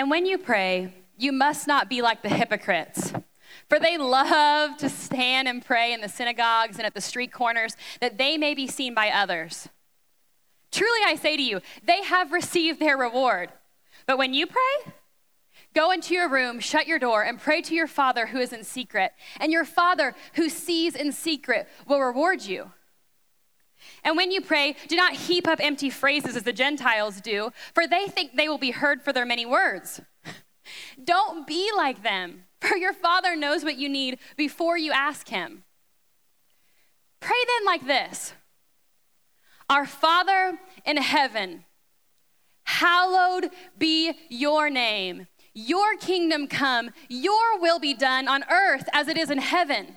And when you pray, you must not be like the hypocrites. For they love to stand and pray in the synagogues and at the street corners that they may be seen by others. Truly I say to you, they have received their reward. But when you pray, go into your room, shut your door, and pray to your Father who is in secret. And your Father who sees in secret will reward you. And when you pray, do not heap up empty phrases as the Gentiles do, for they think they will be heard for their many words. Don't be like them, for your Father knows what you need before you ask Him. Pray then like this Our Father in heaven, hallowed be your name. Your kingdom come, your will be done on earth as it is in heaven.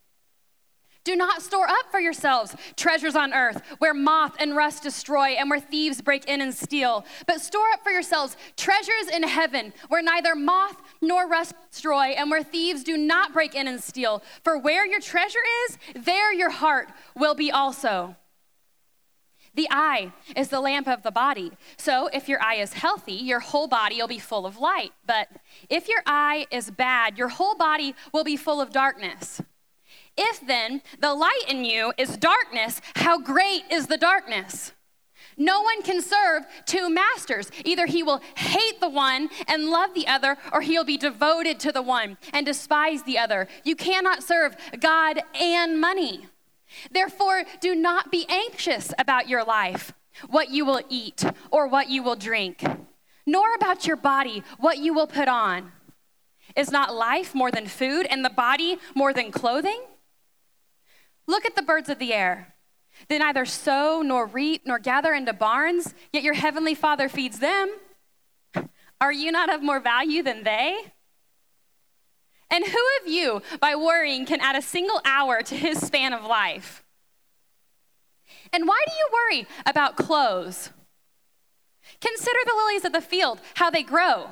Do not store up for yourselves treasures on earth where moth and rust destroy and where thieves break in and steal, but store up for yourselves treasures in heaven where neither moth nor rust destroy and where thieves do not break in and steal. For where your treasure is, there your heart will be also. The eye is the lamp of the body. So if your eye is healthy, your whole body will be full of light. But if your eye is bad, your whole body will be full of darkness. If then the light in you is darkness, how great is the darkness? No one can serve two masters. Either he will hate the one and love the other, or he'll be devoted to the one and despise the other. You cannot serve God and money. Therefore, do not be anxious about your life, what you will eat or what you will drink, nor about your body, what you will put on. Is not life more than food and the body more than clothing? Look at the birds of the air. They neither sow nor reap nor gather into barns, yet your heavenly Father feeds them. Are you not of more value than they? And who of you, by worrying, can add a single hour to his span of life? And why do you worry about clothes? Consider the lilies of the field, how they grow.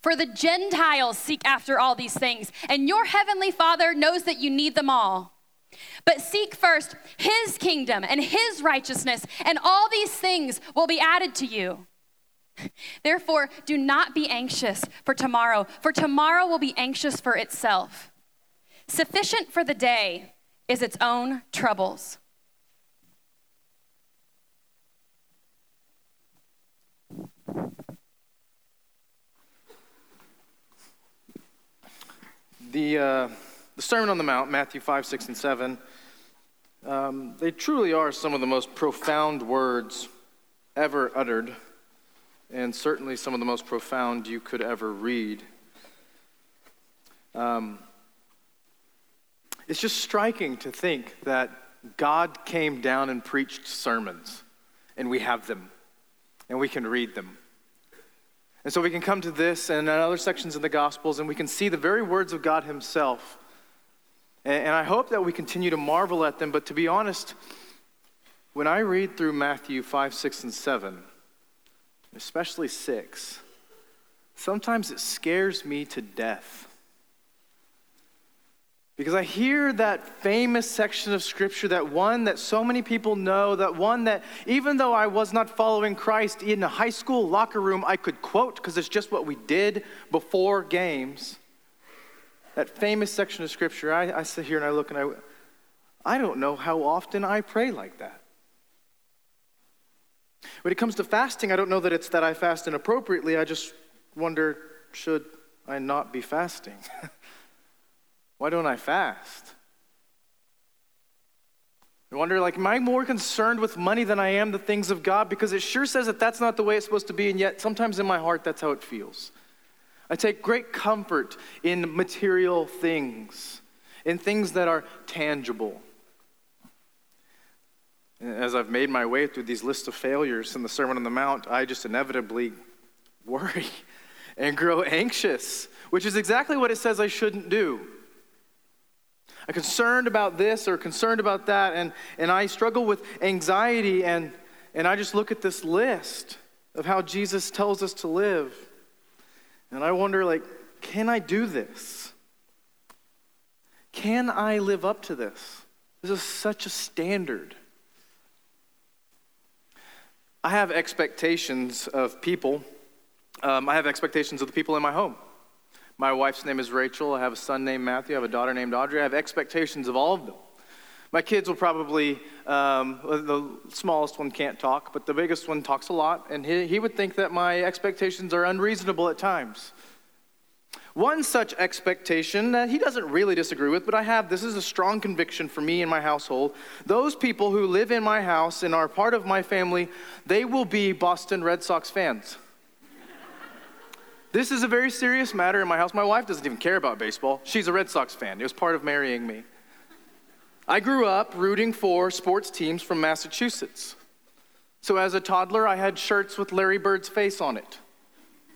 For the Gentiles seek after all these things, and your heavenly Father knows that you need them all. But seek first his kingdom and his righteousness, and all these things will be added to you. Therefore, do not be anxious for tomorrow, for tomorrow will be anxious for itself. Sufficient for the day is its own troubles. The, uh, the Sermon on the Mount, Matthew 5, 6, and 7, um, they truly are some of the most profound words ever uttered, and certainly some of the most profound you could ever read. Um, it's just striking to think that God came down and preached sermons, and we have them, and we can read them. And so we can come to this and other sections in the Gospels, and we can see the very words of God Himself. And, I hope that we continue to marvel at them, but to be honest, when I read through Matthew 5, 6, and 7, especially 6, sometimes it scares me to death. Because I hear that famous section of scripture, that one that so many people know, that one that even though I was not following Christ in a high school locker room, I could quote because it's just what we did before games. That famous section of scripture, I, I sit here and I look and I, I don't know how often I pray like that. When it comes to fasting, I don't know that it's that I fast inappropriately. I just wonder should I not be fasting? Why don't I fast? I wonder, like, am I more concerned with money than I am the things of God? Because it sure says that that's not the way it's supposed to be, and yet sometimes in my heart that's how it feels. I take great comfort in material things, in things that are tangible. As I've made my way through these lists of failures in the Sermon on the Mount, I just inevitably worry and grow anxious, which is exactly what it says I shouldn't do. I'm concerned about this or concerned about that, and, and I struggle with anxiety, and, and I just look at this list of how Jesus tells us to live. And I wonder, like, can I do this? Can I live up to this? This is such a standard. I have expectations of people. Um, I have expectations of the people in my home. My wife's name is Rachel. I have a son named Matthew. I have a daughter named Audrey. I have expectations of all of them. My kids will probably, um, the smallest one can't talk, but the biggest one talks a lot, and he, he would think that my expectations are unreasonable at times. One such expectation that he doesn't really disagree with, but I have this is a strong conviction for me and my household. Those people who live in my house and are part of my family, they will be Boston Red Sox fans. This is a very serious matter in my house. My wife doesn't even care about baseball. She's a Red Sox fan. It was part of marrying me. I grew up rooting for sports teams from Massachusetts. So as a toddler, I had shirts with Larry Bird's face on it.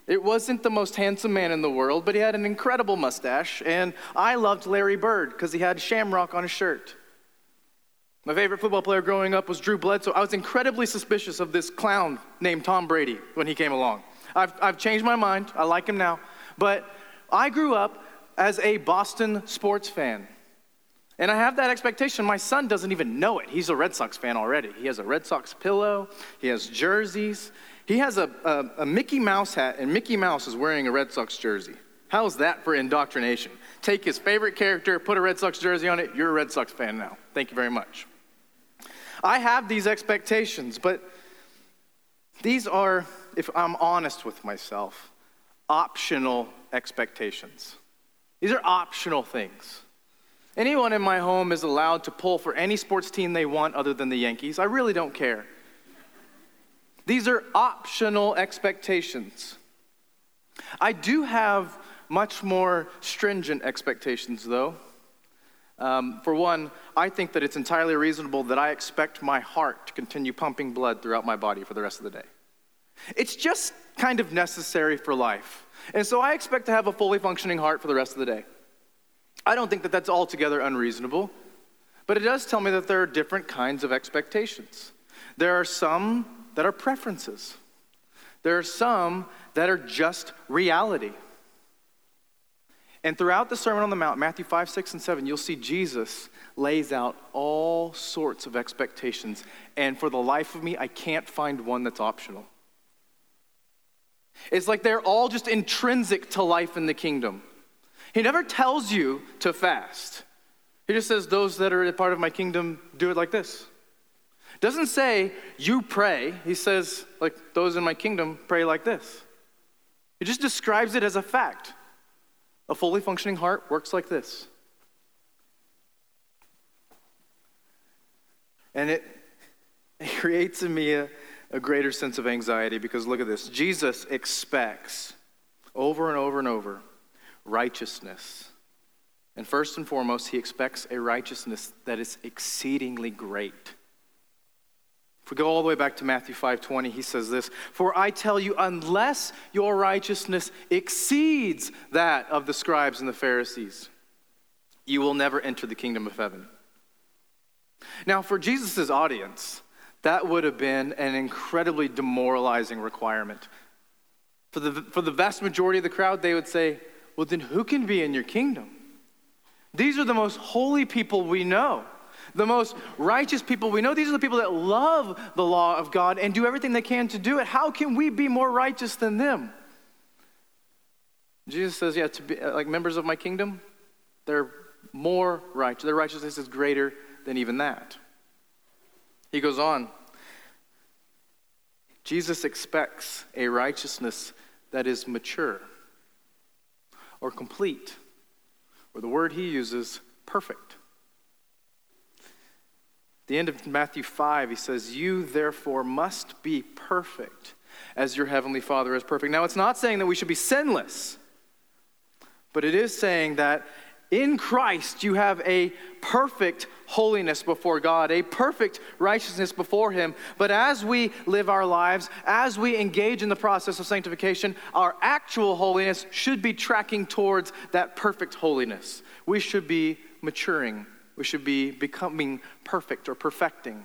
It wasn't the most handsome man in the world, but he had an incredible mustache, and I loved Larry Bird because he had shamrock on his shirt. My favorite football player growing up was Drew Bledsoe. I was incredibly suspicious of this clown named Tom Brady when he came along. I've, I've changed my mind. I like him now. But I grew up as a Boston sports fan. And I have that expectation. My son doesn't even know it. He's a Red Sox fan already. He has a Red Sox pillow, he has jerseys. He has a, a, a Mickey Mouse hat, and Mickey Mouse is wearing a Red Sox jersey. How's that for indoctrination? Take his favorite character, put a Red Sox jersey on it, you're a Red Sox fan now. Thank you very much. I have these expectations, but these are if I'm honest with myself, optional expectations. These are optional things. Anyone in my home is allowed to pull for any sports team they want other than the Yankees. I really don't care. These are optional expectations. I do have much more stringent expectations, though. Um, for one, I think that it's entirely reasonable that I expect my heart to continue pumping blood throughout my body for the rest of the day. It's just kind of necessary for life. And so I expect to have a fully functioning heart for the rest of the day. I don't think that that's altogether unreasonable, but it does tell me that there are different kinds of expectations. There are some that are preferences, there are some that are just reality. And throughout the Sermon on the Mount, Matthew 5, 6, and 7, you'll see Jesus lays out all sorts of expectations. And for the life of me, I can't find one that's optional. It's like they're all just intrinsic to life in the kingdom. He never tells you to fast. He just says, Those that are a part of my kingdom do it like this. Doesn't say, You pray. He says, like, those in my kingdom pray like this. He just describes it as a fact. A fully functioning heart works like this. And it, it creates in me a, a greater sense of anxiety because look at this. Jesus expects over and over and over righteousness. And first and foremost, he expects a righteousness that is exceedingly great. If we go all the way back to Matthew 5:20, he says this, "For I tell you unless your righteousness exceeds that of the scribes and the Pharisees, you will never enter the kingdom of heaven." Now, for Jesus' audience, that would have been an incredibly demoralizing requirement. For the, for the vast majority of the crowd, they would say, Well, then who can be in your kingdom? These are the most holy people we know, the most righteous people we know. These are the people that love the law of God and do everything they can to do it. How can we be more righteous than them? Jesus says, yeah, to be uh, like members of my kingdom, they're more righteous. Their righteousness is greater than even that. He goes on. Jesus expects a righteousness that is mature or complete, or the word he uses, perfect. The end of Matthew 5, he says, You therefore must be perfect as your heavenly Father is perfect. Now, it's not saying that we should be sinless, but it is saying that in Christ, you have a perfect holiness before God, a perfect righteousness before Him. But as we live our lives, as we engage in the process of sanctification, our actual holiness should be tracking towards that perfect holiness. We should be maturing, we should be becoming perfect or perfecting.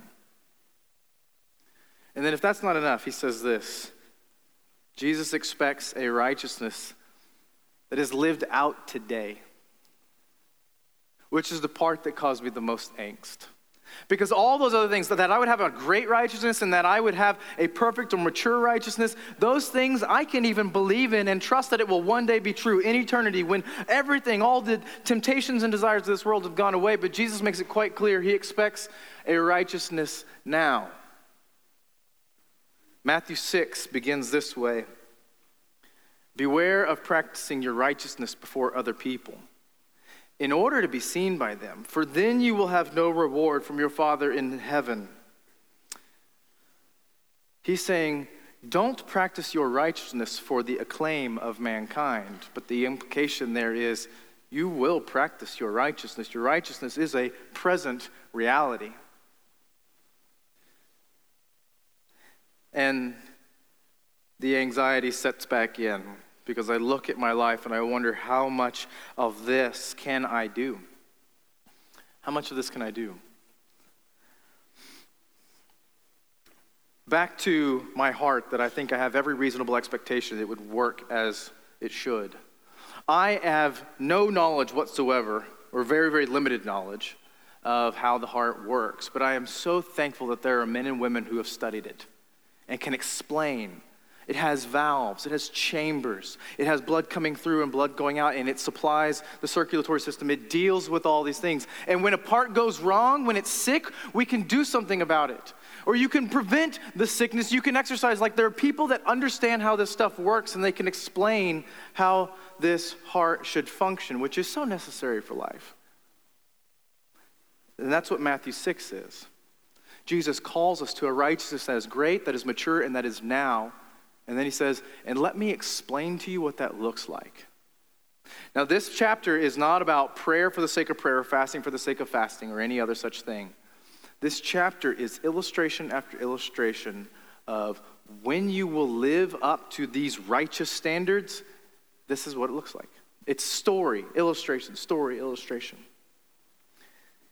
And then, if that's not enough, He says this Jesus expects a righteousness that is lived out today which is the part that caused me the most angst. Because all those other things, that I would have a great righteousness and that I would have a perfect or mature righteousness, those things I can even believe in and trust that it will one day be true in eternity when everything, all the temptations and desires of this world have gone away. But Jesus makes it quite clear he expects a righteousness now. Matthew 6 begins this way Beware of practicing your righteousness before other people in order to be seen by them, for then you will have no reward from your Father in heaven. He's saying, don't practice your righteousness for the acclaim of mankind. But the implication there is, you will practice your righteousness. Your righteousness is a present reality. And the anxiety sets back in because I look at my life and I wonder how much of this can I do? How much of this can I do? Back to my heart that I think I have every reasonable expectation it would work as it should. I have no knowledge whatsoever, or very, very limited knowledge, of how the heart works, but I am so thankful that there are men and women who have studied it and can explain it has valves, it has chambers, it has blood coming through and blood going out, and it supplies the circulatory system. It deals with all these things. And when a part goes wrong, when it's sick, we can do something about it. Or you can prevent the sickness, you can exercise. Like there are people that understand how this stuff works and they can explain how this heart should function, which is so necessary for life. And that's what Matthew 6 is. Jesus calls us to a righteousness that is great, that is mature, and that is now and then he says, and let me explain to you what that looks like. Now, this chapter is not about prayer for the sake of prayer, fasting for the sake of fasting, or any other such thing. This chapter is illustration after illustration of when you will live up to these righteous standards, this is what it looks like. It's story, illustration, story, illustration.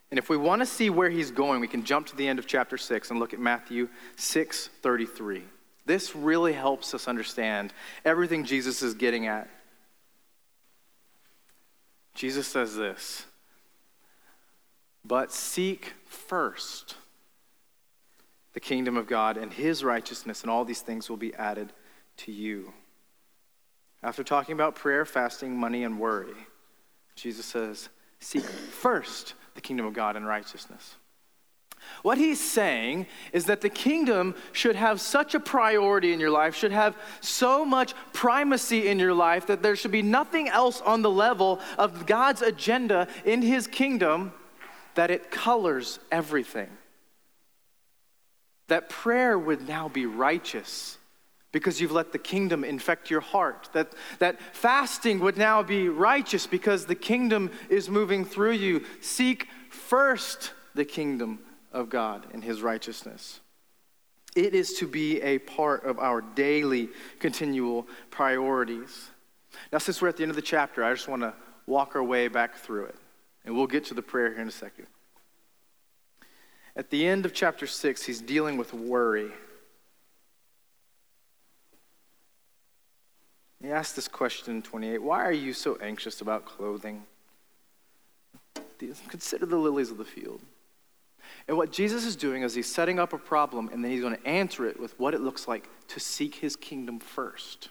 And if we want to see where he's going, we can jump to the end of chapter 6 and look at Matthew 6 33. This really helps us understand everything Jesus is getting at. Jesus says this, but seek first the kingdom of God and his righteousness, and all these things will be added to you. After talking about prayer, fasting, money, and worry, Jesus says, Seek first the kingdom of God and righteousness. What he's saying is that the kingdom should have such a priority in your life, should have so much primacy in your life that there should be nothing else on the level of God's agenda in his kingdom that it colors everything. That prayer would now be righteous because you've let the kingdom infect your heart. That, that fasting would now be righteous because the kingdom is moving through you. Seek first the kingdom of God and his righteousness. It is to be a part of our daily, continual priorities. Now, since we're at the end of the chapter, I just want to walk our way back through it. And we'll get to the prayer here in a second. At the end of chapter 6, he's dealing with worry. He asks this question in 28 Why are you so anxious about clothing? Consider the lilies of the field. And what Jesus is doing is he's setting up a problem and then he's going to answer it with what it looks like to seek his kingdom first.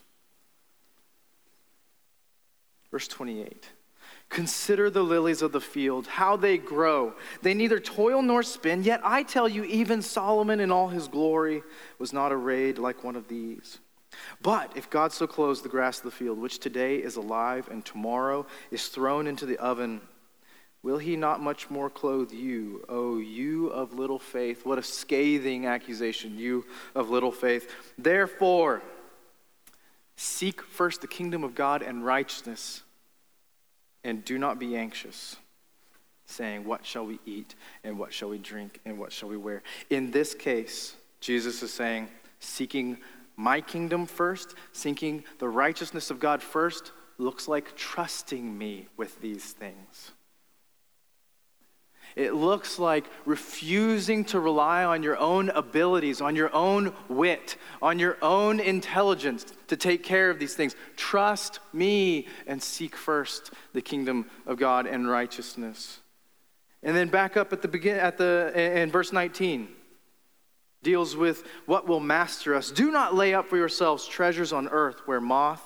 Verse 28. Consider the lilies of the field, how they grow. They neither toil nor spin, yet I tell you, even Solomon in all his glory was not arrayed like one of these. But if God so clothes the grass of the field, which today is alive and tomorrow is thrown into the oven, will he not much more clothe you, O you of little faith? What a scathing accusation, you of little faith. Therefore, seek first the kingdom of God and righteousness and do not be anxious, saying, What shall we eat? And what shall we drink? And what shall we wear? In this case, Jesus is saying, Seeking my kingdom first, seeking the righteousness of God first, looks like trusting me with these things. It looks like refusing to rely on your own abilities, on your own wit, on your own intelligence to take care of these things. Trust me and seek first the kingdom of God and righteousness. And then back up at the begin at the in verse 19 deals with what will master us. Do not lay up for yourselves treasures on earth where moth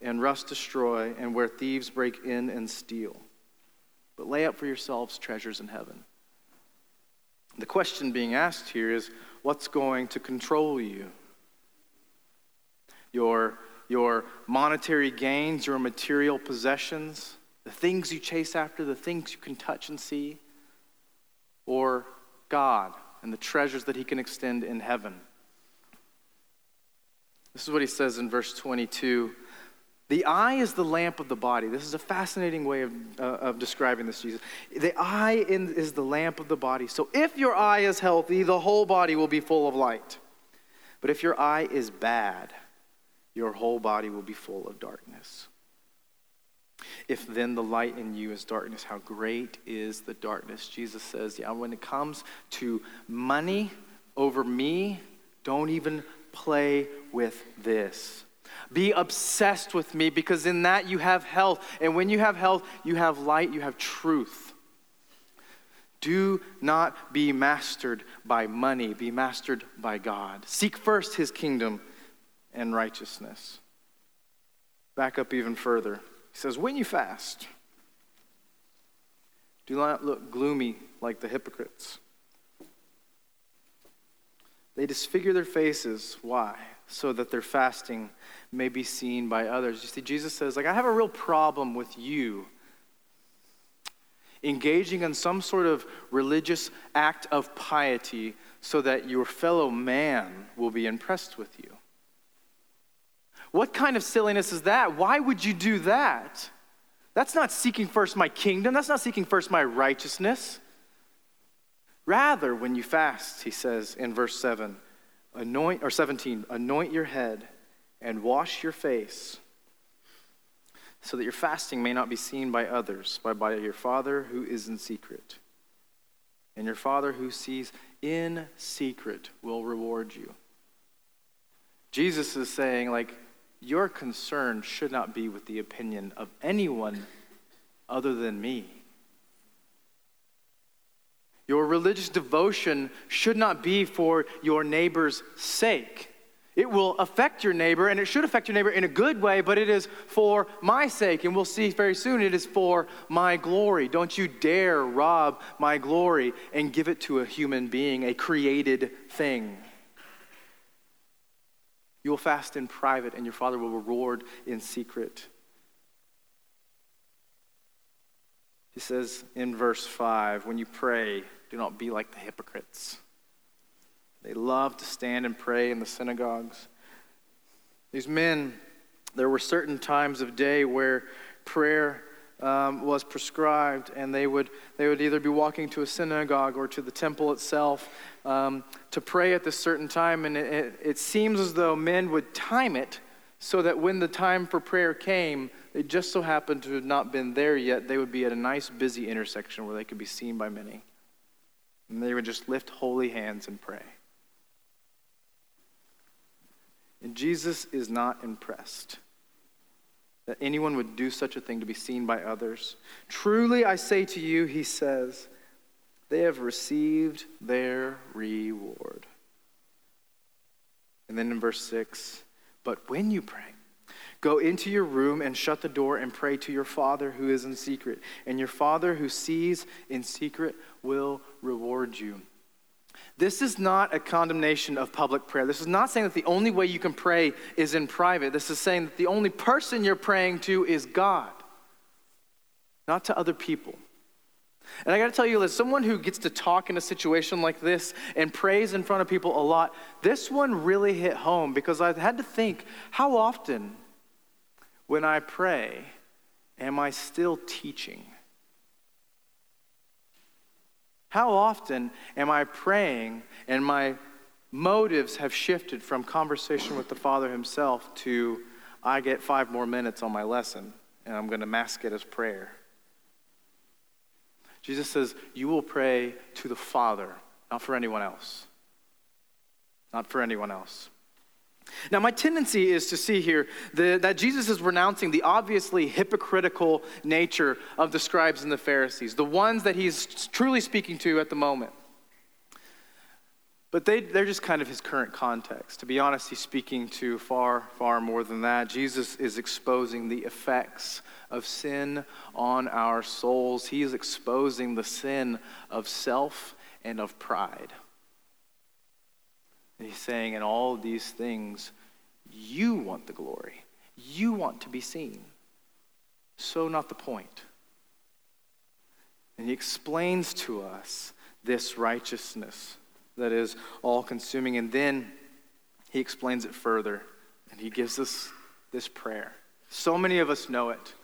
and rust destroy and where thieves break in and steal but lay up for yourselves treasures in heaven. The question being asked here is what's going to control you? Your, your monetary gains, your material possessions, the things you chase after, the things you can touch and see, or God and the treasures that He can extend in heaven? This is what He says in verse 22 the eye is the lamp of the body. This is a fascinating way of, uh, of describing this, Jesus. The eye in, is the lamp of the body. So if your eye is healthy, the whole body will be full of light. But if your eye is bad, your whole body will be full of darkness. If then the light in you is darkness, how great is the darkness? Jesus says, Yeah, when it comes to money over me, don't even play with this. Be obsessed with me because in that you have health. And when you have health, you have light, you have truth. Do not be mastered by money, be mastered by God. Seek first his kingdom and righteousness. Back up even further. He says, When you fast, do not look gloomy like the hypocrites. They disfigure their faces. Why? So that their fasting may be seen by others. You see, Jesus says, like, I have a real problem with you engaging in some sort of religious act of piety so that your fellow man will be impressed with you. What kind of silliness is that? Why would you do that? That's not seeking first my kingdom. That's not seeking first my righteousness. Rather, when you fast, he says in verse 7, anoint or 17, anoint your head and wash your face so that your fasting may not be seen by others, but by your Father who is in secret. And your Father who sees in secret will reward you. Jesus is saying, like, your concern should not be with the opinion of anyone other than me. Your religious devotion should not be for your neighbor's sake. It will affect your neighbor, and it should affect your neighbor in a good way, but it is for my sake. And we'll see very soon it is for my glory. Don't you dare rob my glory and give it to a human being, a created thing. You will fast in private, and your Father will reward in secret. He says in verse 5 when you pray, do not be like the hypocrites they loved to stand and pray in the synagogues. These men, there were certain times of day where prayer um, was prescribed, and they would, they would either be walking to a synagogue or to the temple itself um, to pray at this certain time. And it, it, it seems as though men would time it so that when the time for prayer came, they just so happened to have not been there yet, they would be at a nice, busy intersection where they could be seen by many. And they would just lift holy hands and pray. And Jesus is not impressed. that anyone would do such a thing to be seen by others. Truly I say to you, he says, they have received their reward. And then in verse 6, but when you pray, go into your room and shut the door and pray to your Father who is in secret. And your Father who sees in secret will reward you. This is not a condemnation of public prayer. This is not saying that the only way you can pray is in private. This is saying that the only person you're praying to is God, not to other people. And I got to tell you, as someone who gets to talk in a situation like this and prays in front of people a lot, this one really hit home because I had to think how often when I pray am I still teaching? How often am I praying and my motives have shifted from conversation with the Father Himself to I get five more minutes on my lesson and I'm going to mask it as prayer? Jesus says, You will pray to the Father, not for anyone else. Not for anyone else. Now, my tendency is to see here the, that Jesus is renouncing the obviously hypocritical nature of the scribes and the Pharisees, the ones that he's truly speaking to at the moment. But they, they're just kind of his current context. To be honest, he's speaking to far, far more than that. Jesus is exposing the effects of sin on our souls, he is exposing the sin of self and of pride. And he's saying, in all these things, you want the glory. You want to be seen. So, not the point. And he explains to us this righteousness that is all consuming. And then he explains it further and he gives us this prayer. So many of us know it.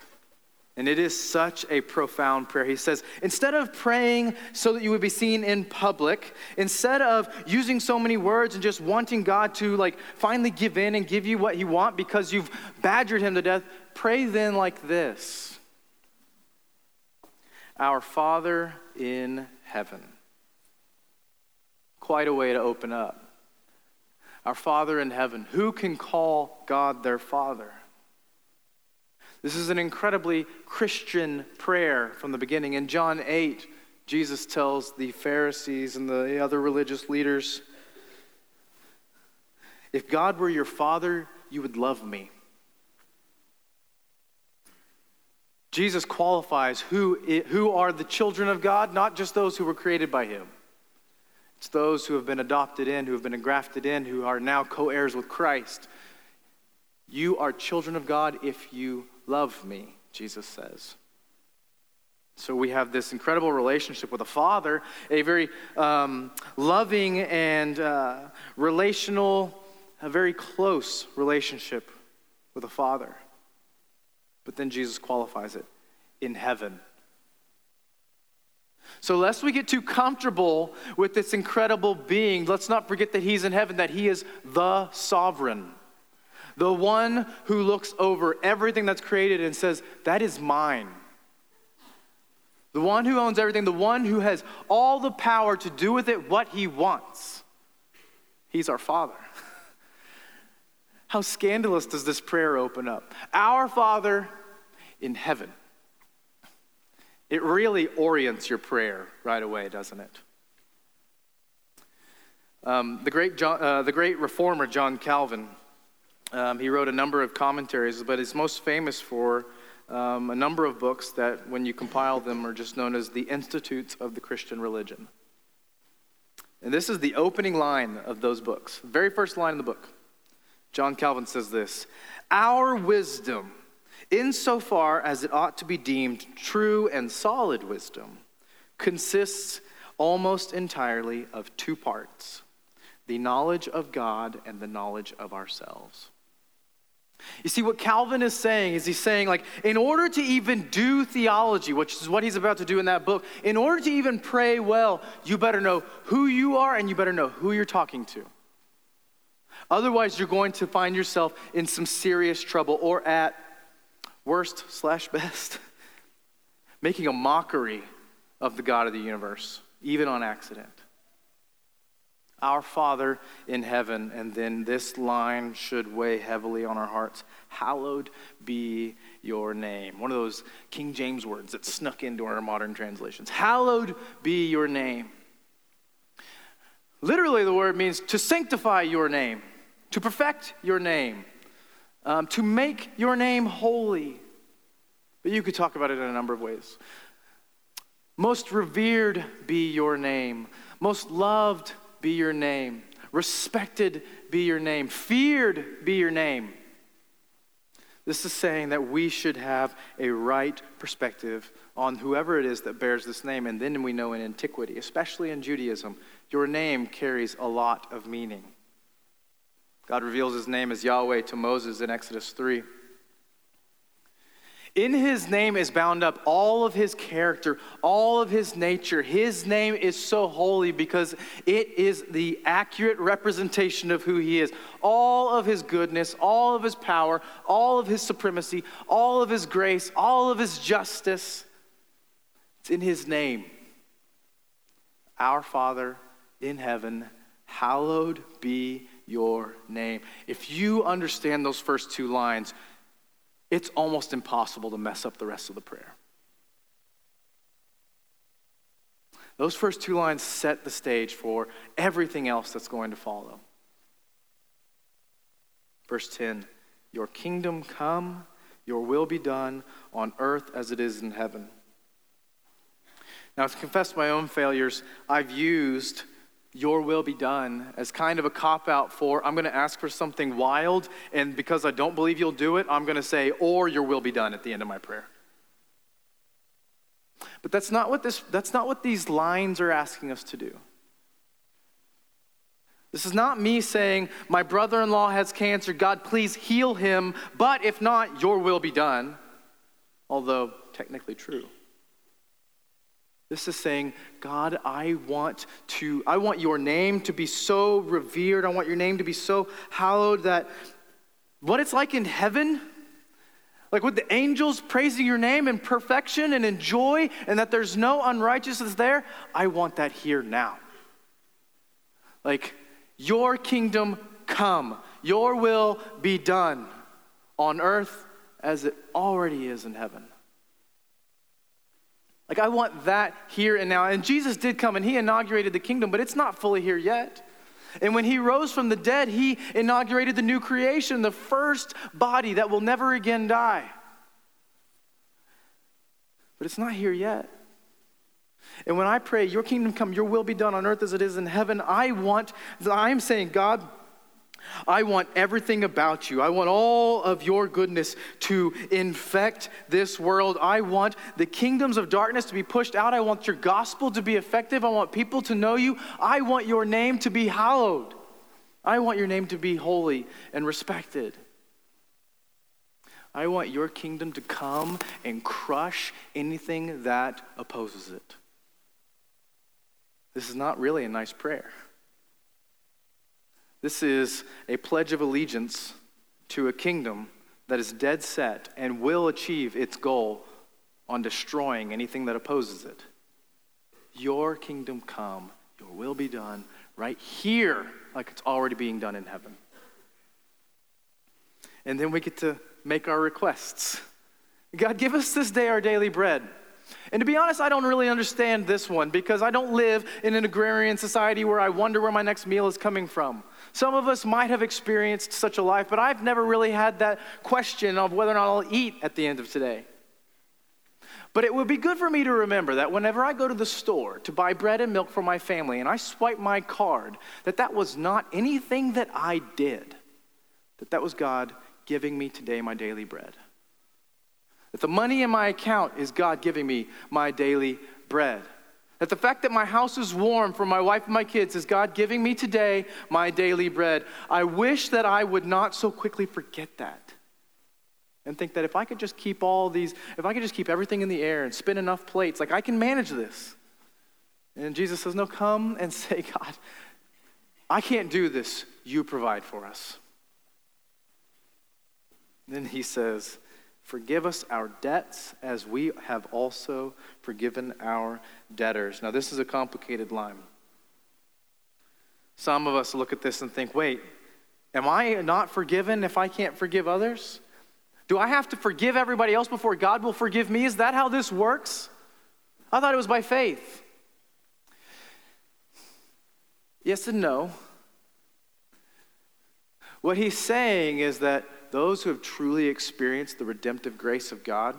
And it is such a profound prayer. He says, instead of praying so that you would be seen in public, instead of using so many words and just wanting God to like finally give in and give you what you want because you've badgered him to death, pray then like this Our Father in heaven. Quite a way to open up. Our Father in heaven. Who can call God their Father? This is an incredibly Christian prayer from the beginning. In John 8, Jesus tells the Pharisees and the other religious leaders If God were your father, you would love me. Jesus qualifies who, who are the children of God, not just those who were created by him. It's those who have been adopted in, who have been engrafted in, who are now co heirs with Christ. You are children of God if you love me, Jesus says. So we have this incredible relationship with a father, a very um, loving and uh, relational, a very close relationship with a father. But then Jesus qualifies it in heaven. So, lest we get too comfortable with this incredible being, let's not forget that he's in heaven, that he is the sovereign the one who looks over everything that's created and says, That is mine. The one who owns everything, the one who has all the power to do with it what he wants. He's our Father. How scandalous does this prayer open up? Our Father in heaven. It really orients your prayer right away, doesn't it? Um, the, great John, uh, the great reformer John Calvin um, he wrote a number of commentaries, but is most famous for um, a number of books that, when you compile them, are just known as the Institutes of the Christian Religion. And this is the opening line of those books, very first line in the book. John Calvin says this Our wisdom, insofar as it ought to be deemed true and solid wisdom, consists almost entirely of two parts the knowledge of God and the knowledge of ourselves. You see, what Calvin is saying is he's saying, like, in order to even do theology, which is what he's about to do in that book, in order to even pray well, you better know who you are and you better know who you're talking to. Otherwise, you're going to find yourself in some serious trouble or at worst slash best, making a mockery of the God of the universe, even on accident. Our Father in heaven, and then this line should weigh heavily on our hearts. Hallowed be your name. One of those King James words that snuck into our modern translations. Hallowed be your name. Literally, the word means to sanctify your name, to perfect your name, um, to make your name holy. But you could talk about it in a number of ways. Most revered be your name, most loved be your name, respected be your name, feared be your name. This is saying that we should have a right perspective on whoever it is that bears this name. And then we know in antiquity, especially in Judaism, your name carries a lot of meaning. God reveals his name as Yahweh to Moses in Exodus 3. In his name is bound up all of his character, all of his nature. His name is so holy because it is the accurate representation of who he is. All of his goodness, all of his power, all of his supremacy, all of his grace, all of his justice. It's in his name. Our Father in heaven, hallowed be your name. If you understand those first two lines, it's almost impossible to mess up the rest of the prayer. Those first two lines set the stage for everything else that's going to follow. Verse 10 Your kingdom come, your will be done on earth as it is in heaven. Now, to confess my own failures, I've used your will be done as kind of a cop out for I'm going to ask for something wild, and because I don't believe you'll do it, I'm going to say, or your will be done at the end of my prayer. But that's not what, this, that's not what these lines are asking us to do. This is not me saying, My brother in law has cancer, God, please heal him, but if not, your will be done. Although technically true. This is saying, God, I want to, I want your name to be so revered. I want your name to be so hallowed that what it's like in heaven, like with the angels praising your name in perfection and in joy, and that there's no unrighteousness there, I want that here now. Like, your kingdom come, your will be done on earth as it already is in heaven. Like, I want that here and now. And Jesus did come and he inaugurated the kingdom, but it's not fully here yet. And when he rose from the dead, he inaugurated the new creation, the first body that will never again die. But it's not here yet. And when I pray, Your kingdom come, Your will be done on earth as it is in heaven, I want, I'm saying, God, I want everything about you. I want all of your goodness to infect this world. I want the kingdoms of darkness to be pushed out. I want your gospel to be effective. I want people to know you. I want your name to be hallowed. I want your name to be holy and respected. I want your kingdom to come and crush anything that opposes it. This is not really a nice prayer. This is a pledge of allegiance to a kingdom that is dead set and will achieve its goal on destroying anything that opposes it. Your kingdom come, your will be done right here, like it's already being done in heaven. And then we get to make our requests. God, give us this day our daily bread. And to be honest, I don't really understand this one because I don't live in an agrarian society where I wonder where my next meal is coming from. Some of us might have experienced such a life, but I've never really had that question of whether or not I'll eat at the end of today. But it would be good for me to remember that whenever I go to the store to buy bread and milk for my family and I swipe my card, that that was not anything that I did, that that was God giving me today my daily bread. That the money in my account is God giving me my daily bread. That the fact that my house is warm for my wife and my kids is God giving me today my daily bread. I wish that I would not so quickly forget that and think that if I could just keep all these, if I could just keep everything in the air and spin enough plates, like I can manage this. And Jesus says, No, come and say, God, I can't do this. You provide for us. Then he says, Forgive us our debts as we have also forgiven our debtors. Now, this is a complicated line. Some of us look at this and think, wait, am I not forgiven if I can't forgive others? Do I have to forgive everybody else before God will forgive me? Is that how this works? I thought it was by faith. Yes and no. What he's saying is that those who have truly experienced the redemptive grace of God,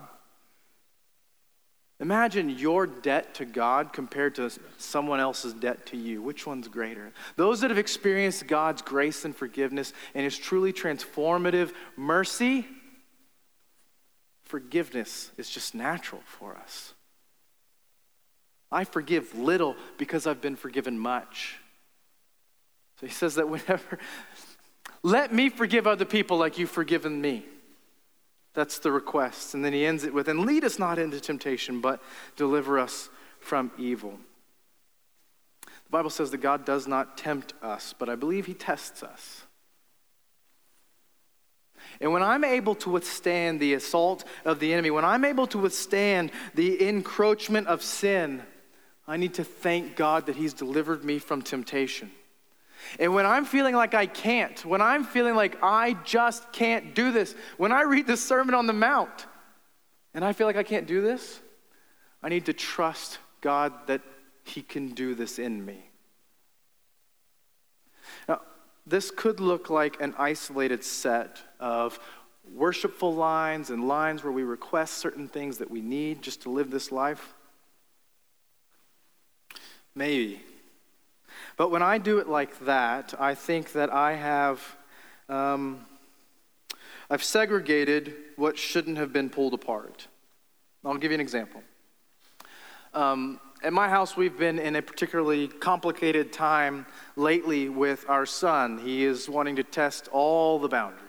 imagine your debt to God compared to someone else's debt to you. Which one's greater? Those that have experienced God's grace and forgiveness and his truly transformative mercy, forgiveness is just natural for us. I forgive little because I've been forgiven much. So he says that whenever, let me forgive other people like you've forgiven me. That's the request. And then he ends it with, and lead us not into temptation, but deliver us from evil. The Bible says that God does not tempt us, but I believe he tests us. And when I'm able to withstand the assault of the enemy, when I'm able to withstand the encroachment of sin, I need to thank God that He's delivered me from temptation. And when I'm feeling like I can't, when I'm feeling like I just can't do this, when I read the Sermon on the Mount and I feel like I can't do this, I need to trust God that He can do this in me. Now, this could look like an isolated set of worshipful lines and lines where we request certain things that we need just to live this life. Maybe. But when I do it like that, I think that I have, um, I've segregated what shouldn't have been pulled apart. I'll give you an example. Um, at my house, we've been in a particularly complicated time lately with our son. He is wanting to test all the boundaries.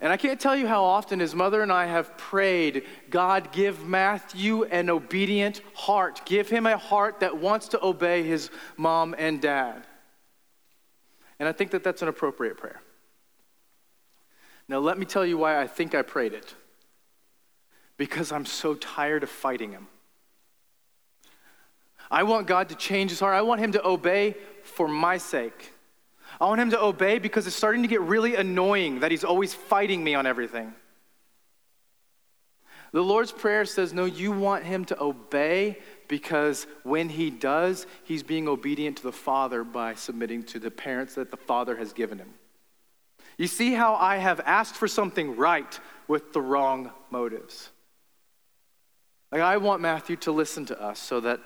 And I can't tell you how often his mother and I have prayed, God, give Matthew an obedient heart. Give him a heart that wants to obey his mom and dad. And I think that that's an appropriate prayer. Now, let me tell you why I think I prayed it. Because I'm so tired of fighting him. I want God to change his heart. I want him to obey for my sake. I want him to obey because it's starting to get really annoying that he's always fighting me on everything. The Lord's Prayer says, No, you want him to obey because when he does, he's being obedient to the Father by submitting to the parents that the Father has given him. You see how I have asked for something right with the wrong motives. Like, I want Matthew to listen to us so that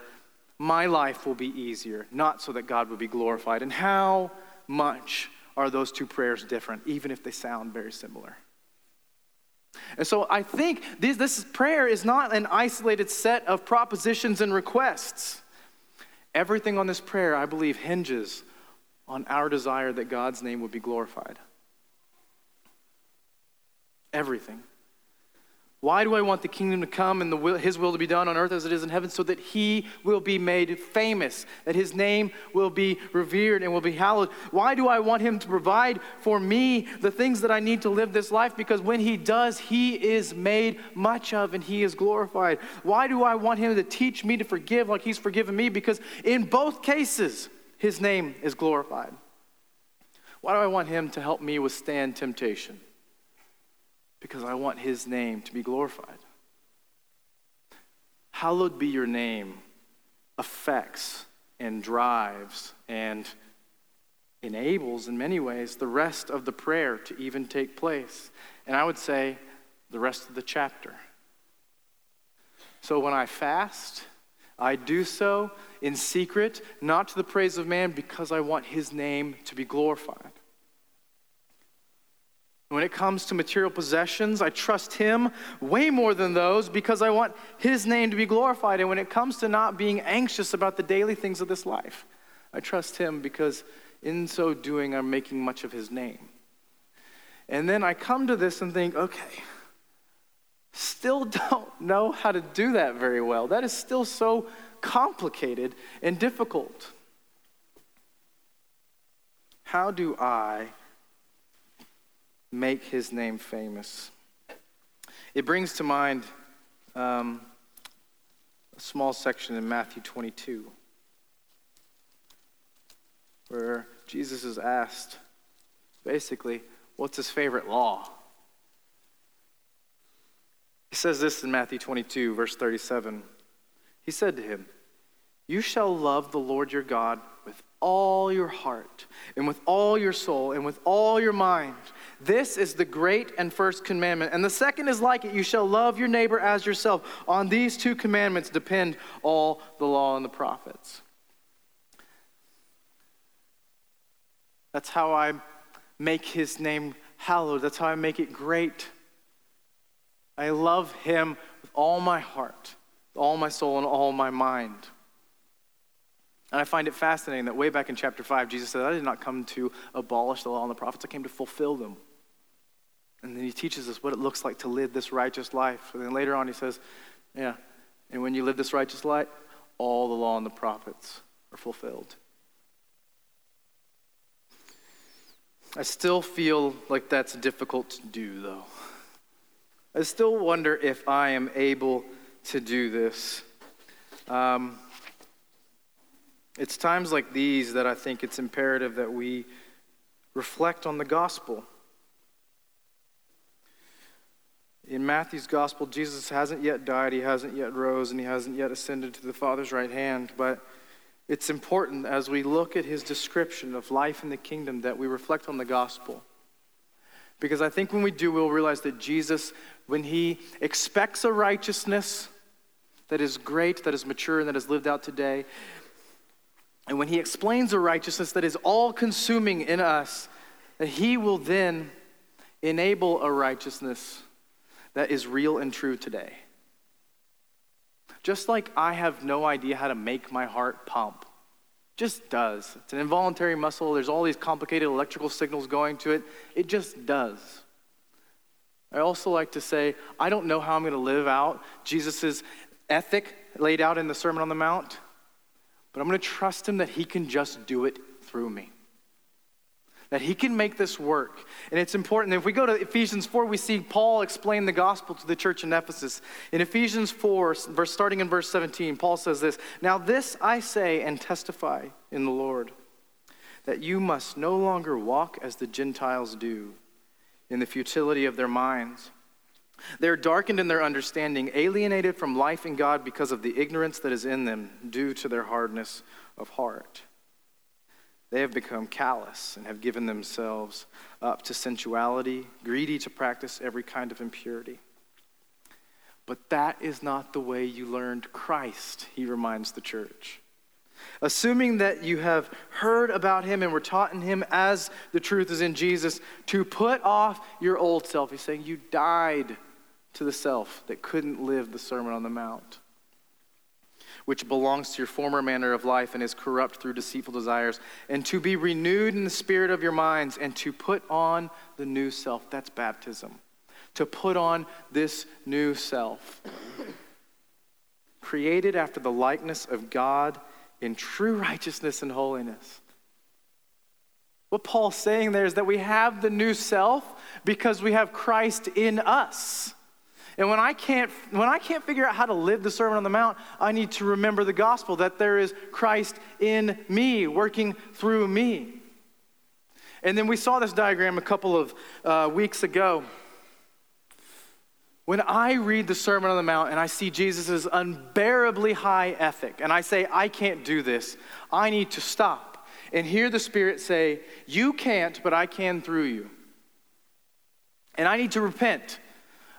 my life will be easier, not so that God would be glorified. And how much are those two prayers different, even if they sound very similar? And so I think this, this prayer is not an isolated set of propositions and requests. Everything on this prayer, I believe, hinges on our desire that God's name would be glorified. Everything. Why do I want the kingdom to come and will, his will to be done on earth as it is in heaven? So that he will be made famous, that his name will be revered and will be hallowed. Why do I want him to provide for me the things that I need to live this life? Because when he does, he is made much of and he is glorified. Why do I want him to teach me to forgive like he's forgiven me? Because in both cases, his name is glorified. Why do I want him to help me withstand temptation? Because I want his name to be glorified. Hallowed be your name affects and drives and enables, in many ways, the rest of the prayer to even take place. And I would say the rest of the chapter. So when I fast, I do so in secret, not to the praise of man, because I want his name to be glorified. When it comes to material possessions, I trust Him way more than those because I want His name to be glorified. And when it comes to not being anxious about the daily things of this life, I trust Him because in so doing, I'm making much of His name. And then I come to this and think, okay, still don't know how to do that very well. That is still so complicated and difficult. How do I? Make his name famous. It brings to mind um, a small section in Matthew 22. where Jesus is asked, basically, what's his favorite law? He says this in Matthew 22, verse 37. He said to him, You shall love the Lord your God with all your heart, and with all your soul, and with all your mind. This is the great and first commandment. And the second is like it you shall love your neighbor as yourself. On these two commandments depend all the law and the prophets. That's how I make his name hallowed. That's how I make it great. I love him with all my heart, all my soul, and all my mind. And I find it fascinating that way back in chapter 5, Jesus said, I did not come to abolish the law and the prophets, I came to fulfill them. And then he teaches us what it looks like to live this righteous life. And then later on, he says, Yeah, and when you live this righteous life, all the law and the prophets are fulfilled. I still feel like that's difficult to do, though. I still wonder if I am able to do this. Um, it's times like these that I think it's imperative that we reflect on the gospel. In Matthew's gospel, Jesus hasn't yet died, he hasn't yet rose, and he hasn't yet ascended to the Father's right hand, but it's important as we look at his description of life in the kingdom that we reflect on the gospel. Because I think when we do, we'll realize that Jesus, when he expects a righteousness that is great, that is mature, and that is lived out today, and when he explains a righteousness that is all consuming in us, that he will then enable a righteousness that is real and true today. Just like I have no idea how to make my heart pump. Just does. It's an involuntary muscle. There's all these complicated electrical signals going to it. It just does. I also like to say, I don't know how I'm going to live out Jesus' ethic laid out in the Sermon on the Mount, but I'm going to trust him that he can just do it through me that he can make this work. And it's important. If we go to Ephesians 4, we see Paul explain the gospel to the church in Ephesus. In Ephesians 4, verse, starting in verse 17, Paul says this Now this I say and testify in the Lord, that you must no longer walk as the Gentiles do, in the futility of their minds. They're darkened in their understanding, alienated from life in God because of the ignorance that is in them due to their hardness of heart. They have become callous and have given themselves up to sensuality, greedy to practice every kind of impurity. But that is not the way you learned Christ, he reminds the church. Assuming that you have heard about him and were taught in him as the truth is in Jesus, to put off your old self. He's saying you died to the self that couldn't live the Sermon on the Mount which belongs to your former manner of life and is corrupt through deceitful desires, and to be renewed in the spirit of your minds, and to put on the new self. That's baptism. To put on this new self, created after the likeness of God in true righteousness and holiness. What Paul's saying there is that we have the new self because we have Christ in us. And when I can't when I can't figure out how to live the Sermon on the Mount, I need to remember the gospel that there is Christ in me, working through me. And then we saw this diagram a couple of uh, weeks ago. When I read the Sermon on the Mount and I see Jesus' unbearably high ethic, and I say, I can't do this, I need to stop and hear the Spirit say, You can't, but I can through you. And I need to repent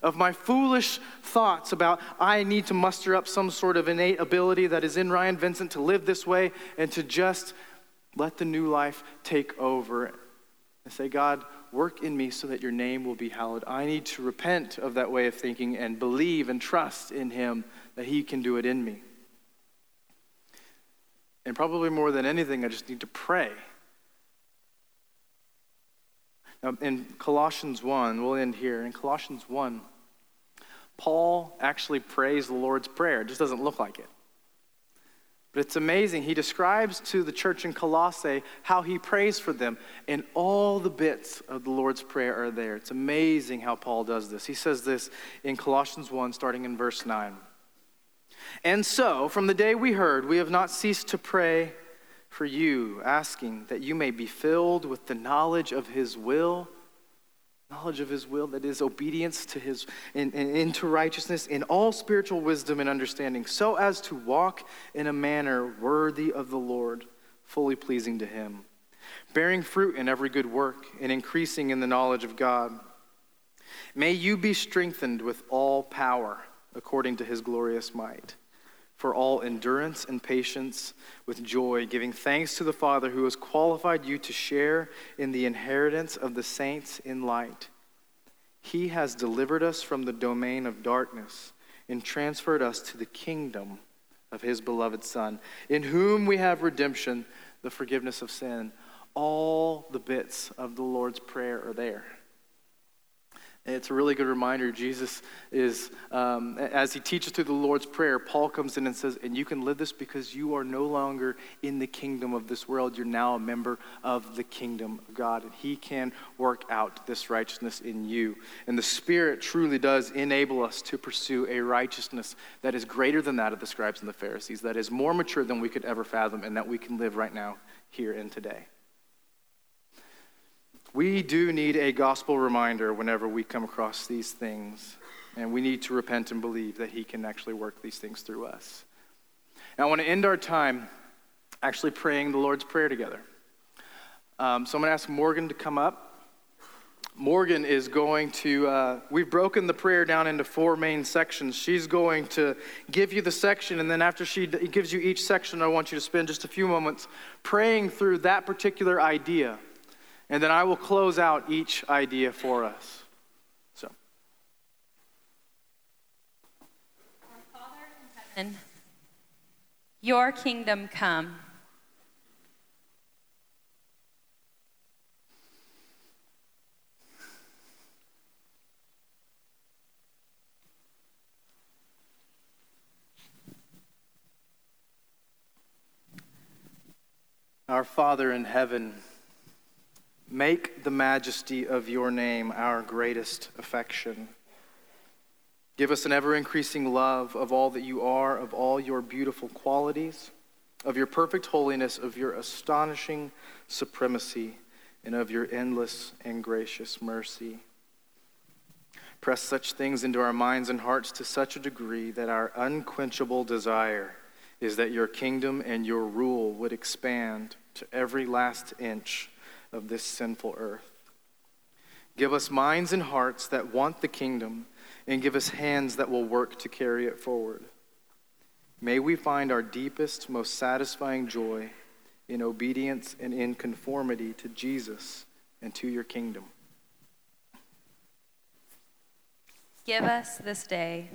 of my foolish thoughts about I need to muster up some sort of innate ability that is in Ryan Vincent to live this way and to just let the new life take over and say, God, work in me so that your name will be hallowed. I need to repent of that way of thinking and believe and trust in Him that He can do it in me. And probably more than anything, I just need to pray now, in Colossians 1, we'll end here. In Colossians 1, Paul actually prays the Lord's Prayer. It just doesn't look like it. But it's amazing. He describes to the church in Colossae how he prays for them, and all the bits of the Lord's Prayer are there. It's amazing how Paul does this. He says this in Colossians 1, starting in verse 9. And so, from the day we heard, we have not ceased to pray for you, asking that you may be filled with the knowledge of his will, knowledge of his will, that is obedience to his in, in, into righteousness in all spiritual wisdom and understanding, so as to walk in a manner worthy of the Lord, fully pleasing to him, bearing fruit in every good work and increasing in the knowledge of God. May you be strengthened with all power according to his glorious might for all endurance and patience with joy, giving thanks to the Father who has qualified you to share in the inheritance of the saints in light. He has delivered us from the domain of darkness and transferred us to the kingdom of his beloved Son, in whom we have redemption, the forgiveness of sin. All the bits of the Lord's Prayer are there. It's a really good reminder. Jesus is, um, as he teaches through the Lord's Prayer, Paul comes in and says, And you can live this because you are no longer in the kingdom of this world. You're now a member of the kingdom of God. And he can work out this righteousness in you. And the Spirit truly does enable us to pursue a righteousness that is greater than that of the scribes and the Pharisees, that is more mature than we could ever fathom, and that we can live right now, here and today. We do need a gospel reminder whenever we come across these things, and we need to repent and believe that He can actually work these things through us. Now, I want to end our time actually praying the Lord's Prayer together. Um, so I'm going to ask Morgan to come up. Morgan is going to, uh, we've broken the prayer down into four main sections. She's going to give you the section, and then after she gives you each section, I want you to spend just a few moments praying through that particular idea and then I will close out each idea for us. So. Our Father in heaven, your kingdom come. Our Father in heaven, Make the majesty of your name our greatest affection. Give us an ever increasing love of all that you are, of all your beautiful qualities, of your perfect holiness, of your astonishing supremacy, and of your endless and gracious mercy. Press such things into our minds and hearts to such a degree that our unquenchable desire is that your kingdom and your rule would expand to every last inch of this sinful earth. Give us minds and hearts that want the kingdom, and give us hands that will work to carry it forward. May we find our deepest, most satisfying joy in obedience and in conformity to Jesus and to your kingdom. Give us this day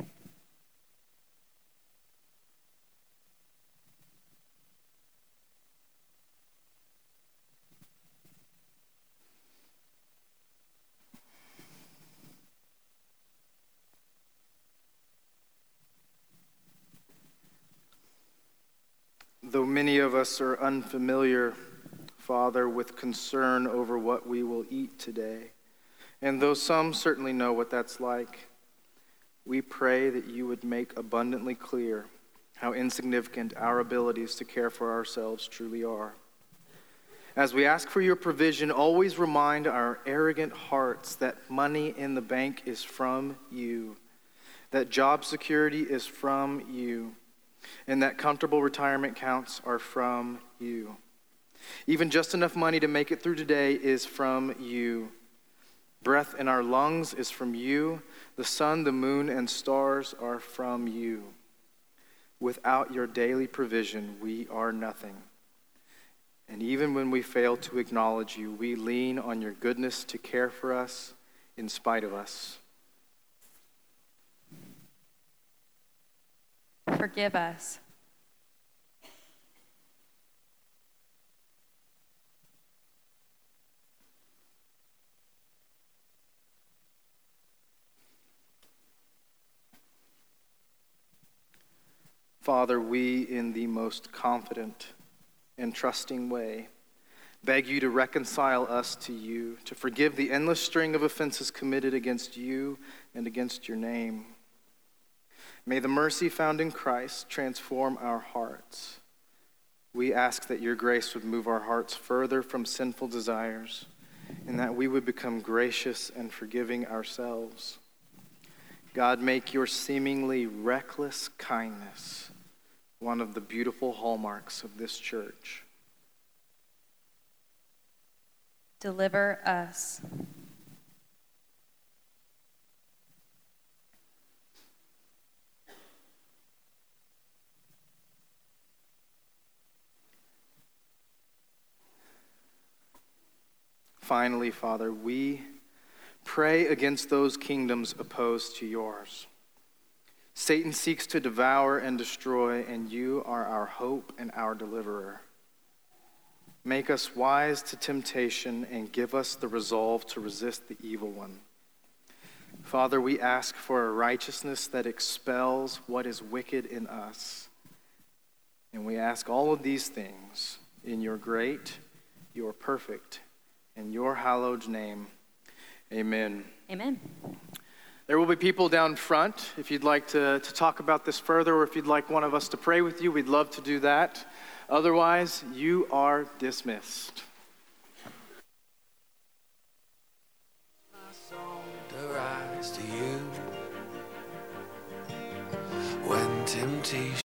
Though many of us are unfamiliar, Father, with concern over what we will eat today, and though some certainly know what that's like, we pray that you would make abundantly clear how insignificant our abilities to care for ourselves truly are. As we ask for your provision, always remind our arrogant hearts that money in the bank is from you, that job security is from you and that comfortable retirement counts are from you. Even just enough money to make it through today is from you. Breath in our lungs is from you. The sun, the moon, and stars are from you. Without your daily provision, we are nothing. And even when we fail to acknowledge you, we lean on your goodness to care for us in spite of us. Forgive us. Father, we, in the most confident and trusting way, beg you to reconcile us to you, to forgive the endless string of offenses committed against you and against your name. May the mercy found in Christ transform our hearts. We ask that your grace would move our hearts further from sinful desires and that we would become gracious and forgiving ourselves. God, make your seemingly reckless kindness one of the beautiful hallmarks of this church. Deliver us. Finally, Father, we pray against those kingdoms opposed to yours. Satan seeks to devour and destroy, and you are our hope and our deliverer. Make us wise to temptation and give us the resolve to resist the evil one. Father, we ask for a righteousness that expels what is wicked in us. And we ask all of these things in your great, your perfect, in your hallowed name, amen. Amen. There will be people down front. If you'd like to, to talk about this further, or if you'd like one of us to pray with you, we'd love to do that. Otherwise, you are dismissed. When temptation